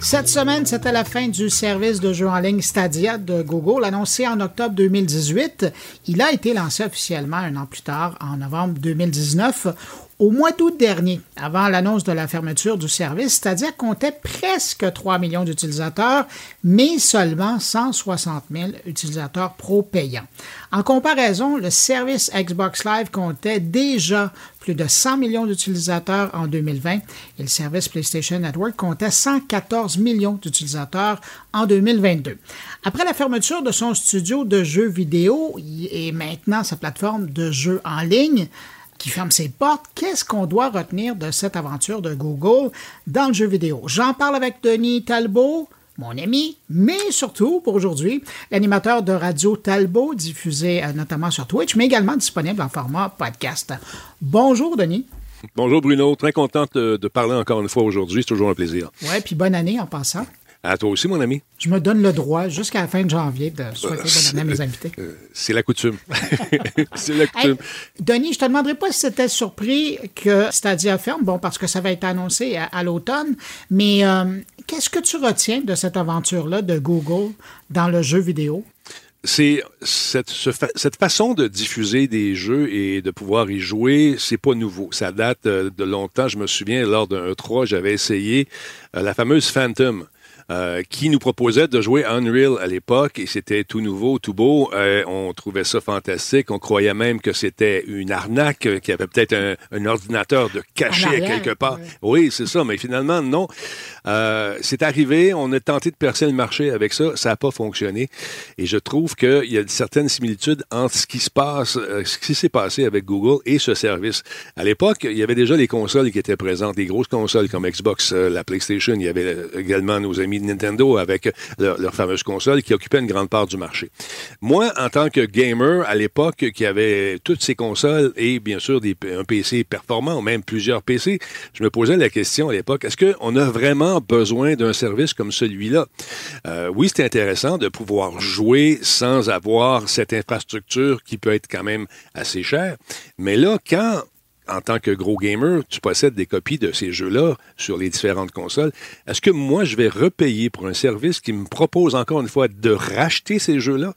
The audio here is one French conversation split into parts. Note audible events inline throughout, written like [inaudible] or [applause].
Cette semaine, c'était la fin du service de jeu en ligne Stadia de Google, annoncé en octobre 2018. Il a été lancé officiellement un an plus tard, en novembre 2019. Au mois d'août dernier, avant l'annonce de la fermeture du service, Stadia comptait presque 3 millions d'utilisateurs, mais seulement 160 000 utilisateurs pro payants. En comparaison, le service Xbox Live comptait déjà plus de 100 millions d'utilisateurs en 2020 et le service PlayStation Network comptait 114 millions d'utilisateurs en 2022. Après la fermeture de son studio de jeux vidéo et maintenant sa plateforme de jeux en ligne, qui ferme ses portes, qu'est-ce qu'on doit retenir de cette aventure de Google dans le jeu vidéo? J'en parle avec Denis Talbot, mon ami, mais surtout pour aujourd'hui, l'animateur de Radio Talbot, diffusé euh, notamment sur Twitch, mais également disponible en format podcast. Bonjour, Denis. Bonjour Bruno, très contente de, parler encore une fois aujourd'hui, c'est toujours un plaisir. Oui, puis bonne année en passant. À toi aussi, mon ami. Je me donne le droit jusqu'à la fin de janvier de souhaiter bonne année à mes invités. Euh, c'est la coutume. [laughs] c'est la coutume. Denis, je te demanderais pas si c'était surpris que Stadia ferme, bon, parce que ça va être annoncé à, l'automne, mais euh, qu'est-ce que tu retiens de cette aventure-là de Google dans le jeu vidéo? c'est cette, cette, façon de diffuser des jeux et de pouvoir y jouer, c'est pas nouveau. Ça date euh, de longtemps. Je me souviens, lors d'un E3, j'avais essayé la fameuse Phantom. Euh, qui nous proposait de jouer Unreal à l'époque et c'était tout nouveau, tout beau. Euh, on trouvait ça fantastique. On croyait même que c'était une arnaque, euh, qu'il y avait peut-être un, ordinateur de caché quelque part. Oui, c'est ça, mais finalement, non. c'est arrivé, on a tenté de percer le marché avec ça, ça n'a pas fonctionné. Et je trouve qu'il y a certaines similitudes entre ce qui se passe, ce qui s'est passé avec Google et ce service. À l'époque, il y avait déjà les consoles qui étaient présentes, des grosses consoles comme Xbox, la PlayStation. Il y avait également nos amis Nintendo avec leur, fameuse console qui occupait une grande part du marché. Moi, en tant que gamer à l'époque qui avait toutes ces consoles et bien sûr un PC performant ou même plusieurs PC, je me posais la question à l'époque, est-ce qu'on a vraiment besoin d'un service comme celui-là? Euh, oui, c'est intéressant de pouvoir jouer sans avoir cette infrastructure qui peut être quand même assez chère, mais là, quand en tant que gros gamer, tu possèdes des copies de ces jeux-là sur les différentes consoles. Est-ce que moi, je vais repayer pour un service qui me propose encore une fois de racheter ces jeux-là?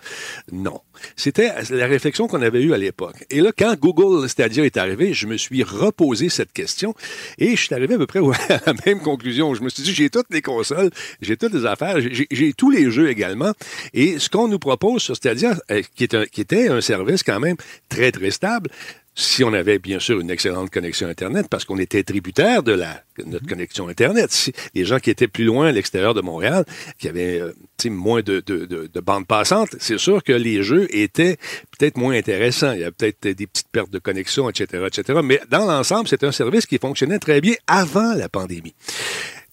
Non. C'était la réflexion qu'on avait eue à l'époque. Et là, quand Google Stadia est arrivé, je me suis reposé cette question et je suis arrivé à peu près [laughs] à la même conclusion. Je me suis dit, j'ai toutes les consoles, j'ai toutes les affaires, j'ai tous les jeux également. Et ce qu'on nous propose sur Stadia, euh, qui, est qui était un service quand même très, très stable, si on avait bien sûr une excellente connexion Internet, parce qu'on était tributaire de la, notre connexion Internet. Si les gens qui étaient plus loin à l'extérieur de Montréal, qui avaient euh, moins de, de, de, de bandes passantes, c'est sûr que les jeux étaient peut-être moins intéressants. Il y a peut-être des petites pertes de connexion, etc., etc. Mais dans l'ensemble, c'est un service qui fonctionnait très bien avant la pandémie.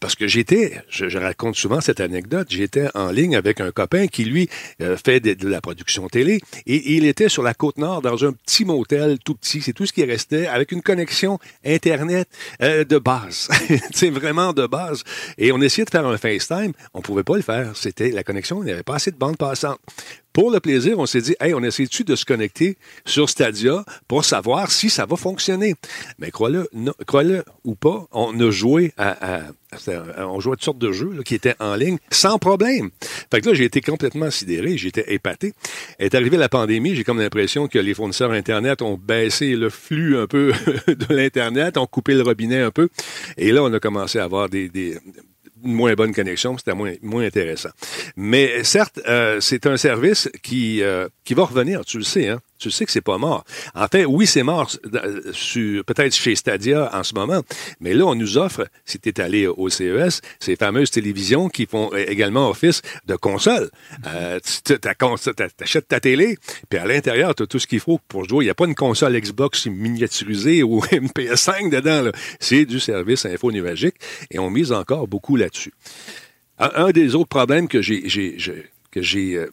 Parce que j'étais, je, raconte souvent cette anecdote, j'étais en ligne avec un copain qui, lui, euh, fait de, la production télé et, il était sur la côte nord dans un petit motel tout petit, c'est tout ce qui restait, avec une connexion Internet euh, de base. [laughs] c'est vraiment de base. Et on essayait de faire un FaceTime, on pouvait pas le faire. C'était la connexion, il n'y avait pas assez de bande passante pour le plaisir, on s'est dit, hey, on essaie-tu de se connecter sur Stadia pour savoir si ça va fonctionner? Mais crois-le, crois-le ou pas, on a joué à, on jouait à toutes sortes de jeux qui étaient en ligne sans problème. Fait que là, j'ai été complètement sidéré, j'étais épaté. Est arrivée la pandémie, j'ai comme l'impression que les fournisseurs Internet ont baissé le flux un peu [laughs] de l'Internet, ont coupé le robinet un peu. Et là, on a commencé à avoir des moins bonne connexion, c'était moins, moins intéressant. Mais certes, euh, c'est un service qui, euh, qui va revenir, tu le sais, hein? Tu sais que c'est pas mort. En fait, oui, c'est mort peut-être chez Stadia en ce moment, mais là, on nous offre, si tu es allé au CES, ces fameuses télévisions qui font également office de console. Euh, tu achètes ta télé, puis à l'intérieur, tu as tout ce qu'il faut pour jouer. Il n'y a pas une console Xbox miniaturisée ou [laughs] une PS5 dedans. C'est du service info nuagique et on mise encore beaucoup là-dessus. Un, des autres problèmes que j'ai euh,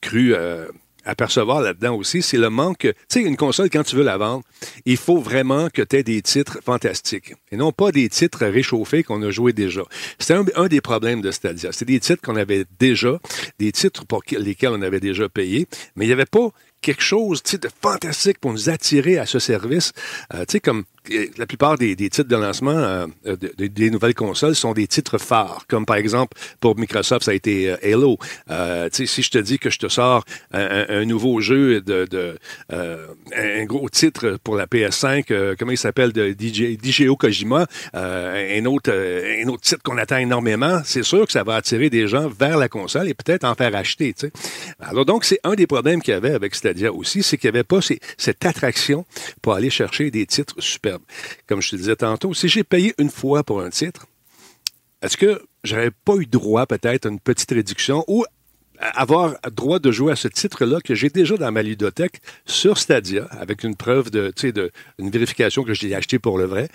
cru euh, apercevoir là-dedans aussi, c'est le manque. Tu sais, une console, quand tu veux la vendre, il faut vraiment que tu aies des titres fantastiques et non pas des titres réchauffés qu'on a joués déjà. C'était un, des problèmes de Stadia. C'est des titres qu'on avait déjà, des titres pour lesquels on avait déjà payé, mais il n'y avait pas quelque chose de fantastique pour nous attirer à ce service. Euh, tu sais, comme la plupart des, titres de lancement des nouvelles consoles sont des titres phares, comme par exemple pour Microsoft, ça a été Halo. si je te dis que je te sors un, nouveau jeu de, un gros titre pour la PS5, comment il s'appelle, de DJ, DJO Kojima, un autre un autre titre qu'on attend énormément, c'est sûr que ça va attirer des gens vers la console et peut-être en faire acheter. Alors donc, c'est un des problèmes qu'il y avait avec Stadia aussi, c'est qu'il n'y avait pas cette attraction pour aller chercher des titres Comme je te disais tantôt, si j'ai payé une fois pour un titre, est-ce que j'aurais pas eu droit peut-être à une petite réduction ou avoir droit de jouer à ce titre-là que j'ai déjà dans ma ludothèque sur Stadia, avec une preuve de, de une vérification que j'ai acheté pour le vrai,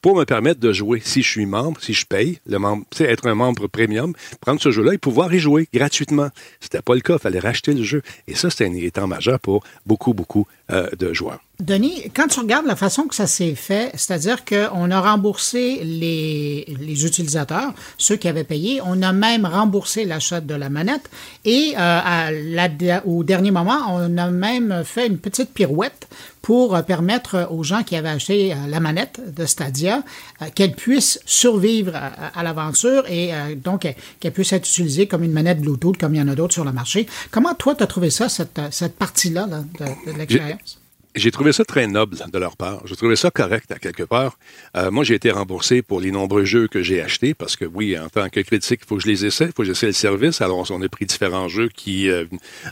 pour me permettre de jouer si je suis membre, si je paye, le membre, être un membre premium, prendre ce jeu-là et pouvoir y jouer gratuitement. C'était pas le cas, il fallait racheter le jeu. Et ça, c'était un irritant majeur pour beaucoup, beaucoup euh, de joueurs. Denis, quand tu regardes la façon que ça s'est fait, c'est-à-dire qu'on a remboursé les, les, utilisateurs, ceux qui avaient payé, on a même remboursé l'achat de la manette et euh, à la, au dernier moment, on a même fait une petite pirouette pour permettre aux gens qui avaient acheté euh, la manette de Stadia euh, qu'elle puisse survivre à, l'aventure et donc qu'elle puisse être utilisée comme une manette Bluetooth comme il y en a d'autres sur le marché. Comment toi, tu as trouvé ça, cette, cette partie-là de, de l'expérience? J'ai trouvé ça très noble de leur part. J'ai trouvé ça correct à quelque part. Euh, moi, j'ai été remboursé pour les nombreux jeux que j'ai achetés parce que oui, en tant que critique, il faut que je les essaie, il faut que j'essaie le service. Alors, on a pris différents jeux qui, euh,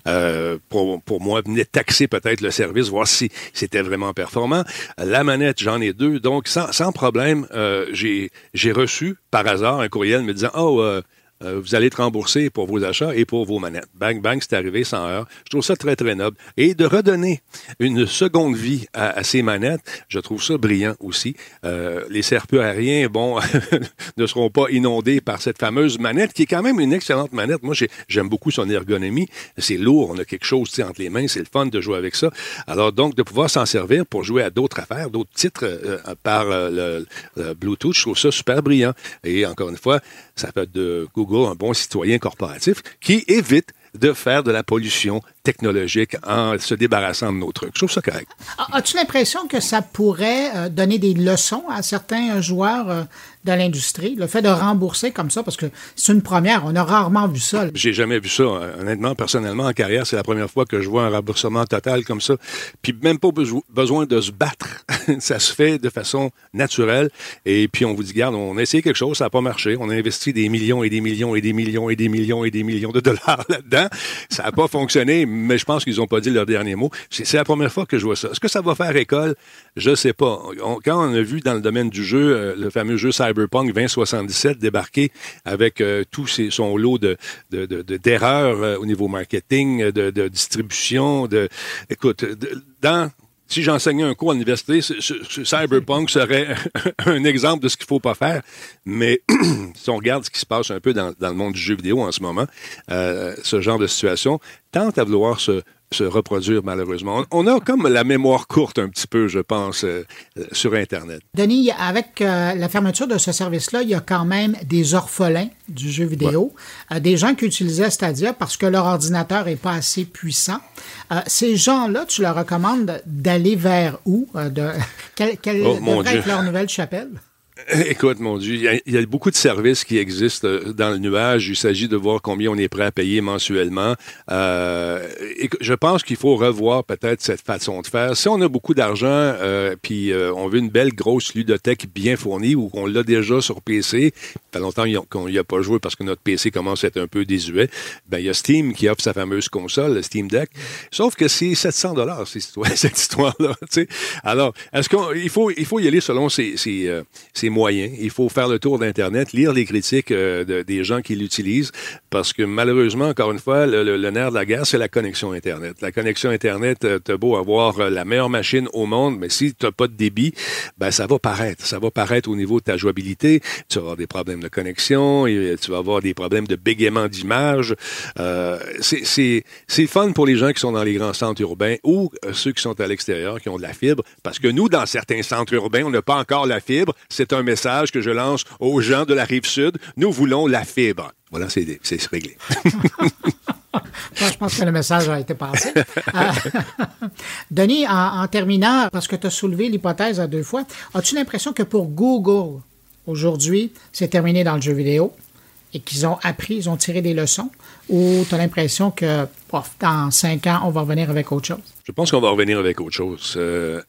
euh, pour, pour moi, venaient taxer peut-être le service, voir si c'était vraiment performant. La manette, j'en ai deux. Donc, sans, sans problème, j'ai reçu par hasard un courriel me disant, oh, euh, vous allez être remboursé pour vos achats et pour vos manettes. Bang, bang, c'est arrivé sans heure. Je trouve ça très, très noble. Et de redonner une seconde vie à, ces manettes, je trouve ça brillant aussi. Euh, les serpents aériens, bon, [laughs] ne seront pas inondés par cette fameuse manette, qui est quand même une excellente manette. Moi, j'aime beaucoup son ergonomie. C'est lourd, on a quelque chose entre les mains, c'est le fun de jouer avec ça. Alors donc, de pouvoir s'en servir pour jouer à d'autres affaires, d'autres titres euh, par le, le, Bluetooth, je trouve ça super brillant. Et encore une fois, ça fait de Google un bon citoyen corporatif qui évite de faire de la pollution technologique en se débarrassant de nos trucs. Je trouve ça correct. As-tu l'impression que ça pourrait euh, donner des leçons à certains joueurs euh, de l'industrie, le fait de rembourser comme ça, parce que c'est une première, on a rarement vu ça. J'ai jamais vu ça, honnêtement, personnellement, en carrière, c'est la première fois que je vois un remboursement total comme ça, puis même pas besoin de se battre. [laughs] ça se fait de façon naturelle, et puis on vous dit, garde, on a essayé quelque chose, ça n'a pas marché, on a investi des millions et des millions et des millions et des millions et des millions de [laughs] dollars là-dedans, ça n'a pas fonctionné, mais je pense qu'ils n'ont pas dit leur dernier mot. C'est la première fois que je vois ça. Est-ce que ça va faire école? Je sais pas. quand on a vu dans le domaine du jeu, euh, le fameux jeu Cyber Cyberpunk 2077 débarqué avec euh, tout son lot de, d'erreurs euh, au niveau marketing, de, distribution. De, écoute, dans si j'enseignais un cours à l'université, Cyberpunk serait [laughs] un exemple de ce qu'il faut pas faire. Mais [clears throat] si on regarde ce qui se passe un peu dans, le monde du jeu vidéo en ce moment, euh, ce genre de situation tente à vouloir se, se reproduire malheureusement. On a comme la mémoire courte un petit peu, je pense, euh, sur Internet. Denis, avec euh, la fermeture de ce service-là, il y a quand même des orphelins du jeu vidéo, euh, des gens qui utilisaient Stadia parce que leur ordinateur n'est pas assez puissant. ces gens-là, tu leur recommandes d'aller vers où? de, [laughs] quelle quelle oh, devrait être leur nouvelle chapelle? [laughs] Écoute, mon Dieu, il y, a, beaucoup de services qui existent euh, dans le nuage. Il s'agit de voir combien on est prêt à payer mensuellement. Euh, je pense qu'il faut revoir peut-être cette façon de faire. Si on a beaucoup d'argent, euh, puis euh, on veut une belle grosse ludothèque bien fournie ou qu'on l'a déjà sur PC, ça fait longtemps qu'on n'y a pas joué parce que notre PC commence à être un peu désuet, ben il y a Steam qui offre sa fameuse console, le Steam Deck. Sauf que c'est 700 dollars cette histoire-là. [laughs] Alors, est-ce qu'il faut, il faut y aller selon ses, ses, ses moyens. Il faut faire le tour d'Internet, lire les critiques euh, des gens qui l'utilisent, parce que malheureusement, encore une fois, le, nerf de la guerre, c'est la connexion Internet. La connexion Internet, euh, t'as beau avoir euh, la meilleure machine au monde, mais si t'as pas de débit, ben ça va paraître. Ça va paraître au niveau de ta jouabilité. Tu vas avoir des problèmes de connexion, et tu vas avoir des problèmes de bégaiement d'image. Euh, c'est fun pour les gens qui sont dans les grands centres urbains ou ceux qui sont à l'extérieur, qui ont de la fibre, parce que nous, dans certains centres urbains, on n'a pas encore la fibre. C'est un message que je lance aux gens de la rive sud. Nous voulons la fibre. Voilà, c'est réglé. [laughs] je pense que le message a été passé. [laughs] Euh, [laughs] Denis, en, terminant, parce que tu as soulevé l'hypothèse à deux fois, as-tu l'impression que pour Google, aujourd'hui, c'est terminé dans le jeu vidéo et qu'ils ont appris, ils ont tiré des leçons, ou tu as l'impression que dans cinq ans, on va revenir avec autre chose? Je pense qu'on va revenir avec autre chose. Euh,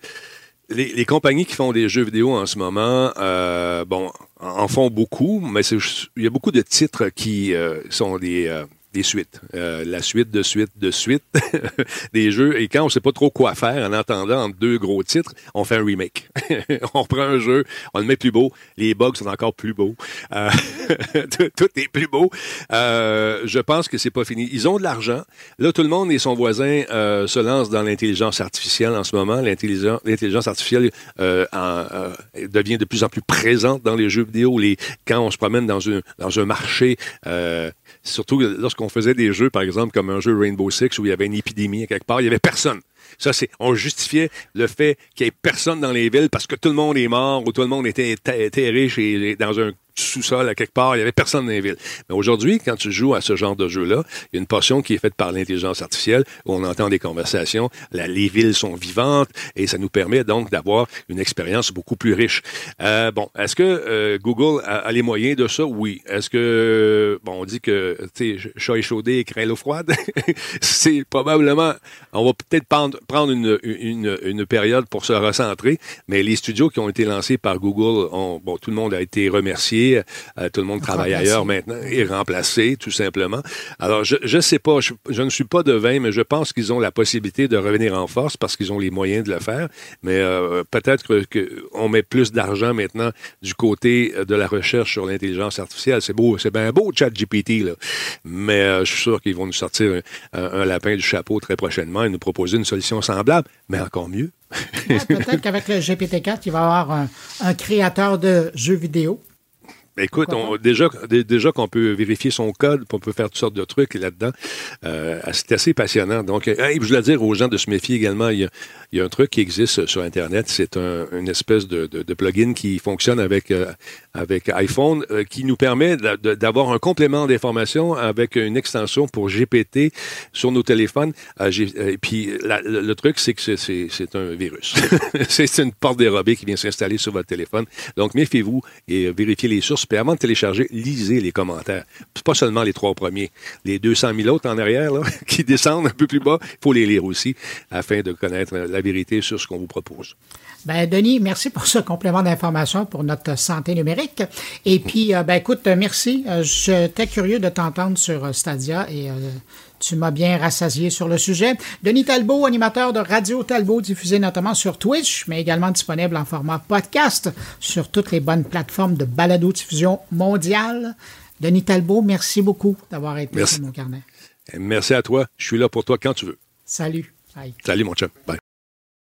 les, compagnies qui font des jeux vidéo en ce moment, euh, bon, en font beaucoup, mais il y a beaucoup de titres qui sont des, des suites. Euh, la suite de suite de suite [laughs] des jeux. Et quand on ne sait pas trop quoi faire en attendant entre deux gros titres, on fait un remake. [laughs] on reprend un jeu, on le met plus beau. Les bugs sont encore plus beaux. Euh, [laughs] tout, est plus beau. Euh, je pense que c'est pas fini. Ils ont de l'argent. Là, tout le monde et son voisin se lancent dans l'intelligence artificielle en ce moment. L'intelligence artificielle devient de plus en plus présente dans les jeux vidéo. Les, quand on se promène dans, un dans un marché Surtout lorsqu'on faisait des jeux, par exemple, comme un jeu Rainbow Six où il y avait une épidémie à quelque part, il n'y avait personne. Ça, c'est, on justifiait le fait qu'il n'y ait personne dans les villes parce que tout le monde est mort ou tout le monde était, riche et dans un sous-sol à quelque part, il n'y avait personne dans les villes. Mais aujourd'hui, quand tu joues à ce genre de jeu-là, il y a une portion qui est faite par l'intelligence artificielle où on entend des conversations, les villes sont vivantes et ça nous permet donc d'avoir une expérience beaucoup plus riche. Euh, bon, est-ce que euh, Google a, les moyens de ça? Oui. Est-ce que, bon, on dit que, tu sais, chat échaudé et craint l'eau froide? [laughs] C'est probablement, on va peut-être prendre, prendre une, une, une, période pour se recentrer, mais les studios qui ont été lancés par Google, ont, bon, tout le monde a été remercié euh, tout le monde travaille ailleurs maintenant et remplacé, tout simplement. Alors, je ne sais pas, je, ne suis pas devin, mais je pense qu'ils ont la possibilité de revenir en force parce qu'ils ont les moyens de le faire. Mais euh, peut-être qu'on met plus d'argent maintenant du côté de la recherche sur l'intelligence artificielle. C'est beau, c'est bien beau, ChatGPT, là. Mais euh, je suis sûr qu'ils vont nous sortir un, lapin du chapeau très prochainement et nous proposer une solution semblable, mais encore mieux. peut-être qu'avec le GPT-4, il va y avoir un créateur de jeux vidéo ben, écoute, déjà, déjà qu'on peut vérifier son code, on peut faire toutes sortes de trucs là-dedans. Euh, c'est assez passionnant. Donc, je voulais dire aux gens de se méfier également. Il y a, un truc qui existe sur Internet. C'est un, une espèce de, plugin qui fonctionne avec, euh, avec iPhone, euh, qui nous permet d'avoir un complément d'information avec une extension pour GPT sur nos téléphones. et puis, le, truc, c'est que c'est un virus. [laughs] c'est une porte dérobée qui vient s'installer sur votre téléphone. Donc, méfiez-vous et vérifiez les sources puis avant de télécharger, lisez les commentaires. Pas seulement les trois premiers. Les 200 000 autres en arrière, [laughs] qui descendent un peu plus bas, il faut les lire aussi afin de connaître la vérité sur ce qu'on vous propose. Ben, Denis, merci pour ce complément d'information pour notre santé numérique. Et puis, euh, ben, écoute, merci. Euh, j'étais curieux de t'entendre sur euh, Stadia et tu m'as bien rassasié sur le sujet. Denis Talbot, animateur de Radio Talbot, diffusé notamment sur Twitch, mais également disponible en format podcast sur toutes les bonnes plateformes de balado-diffusion mondiale. Denis Talbot, merci beaucoup d'avoir été sur mon carnet. Merci à toi. Je suis là pour toi quand tu veux. Salut. Salut, mon chum. Bye.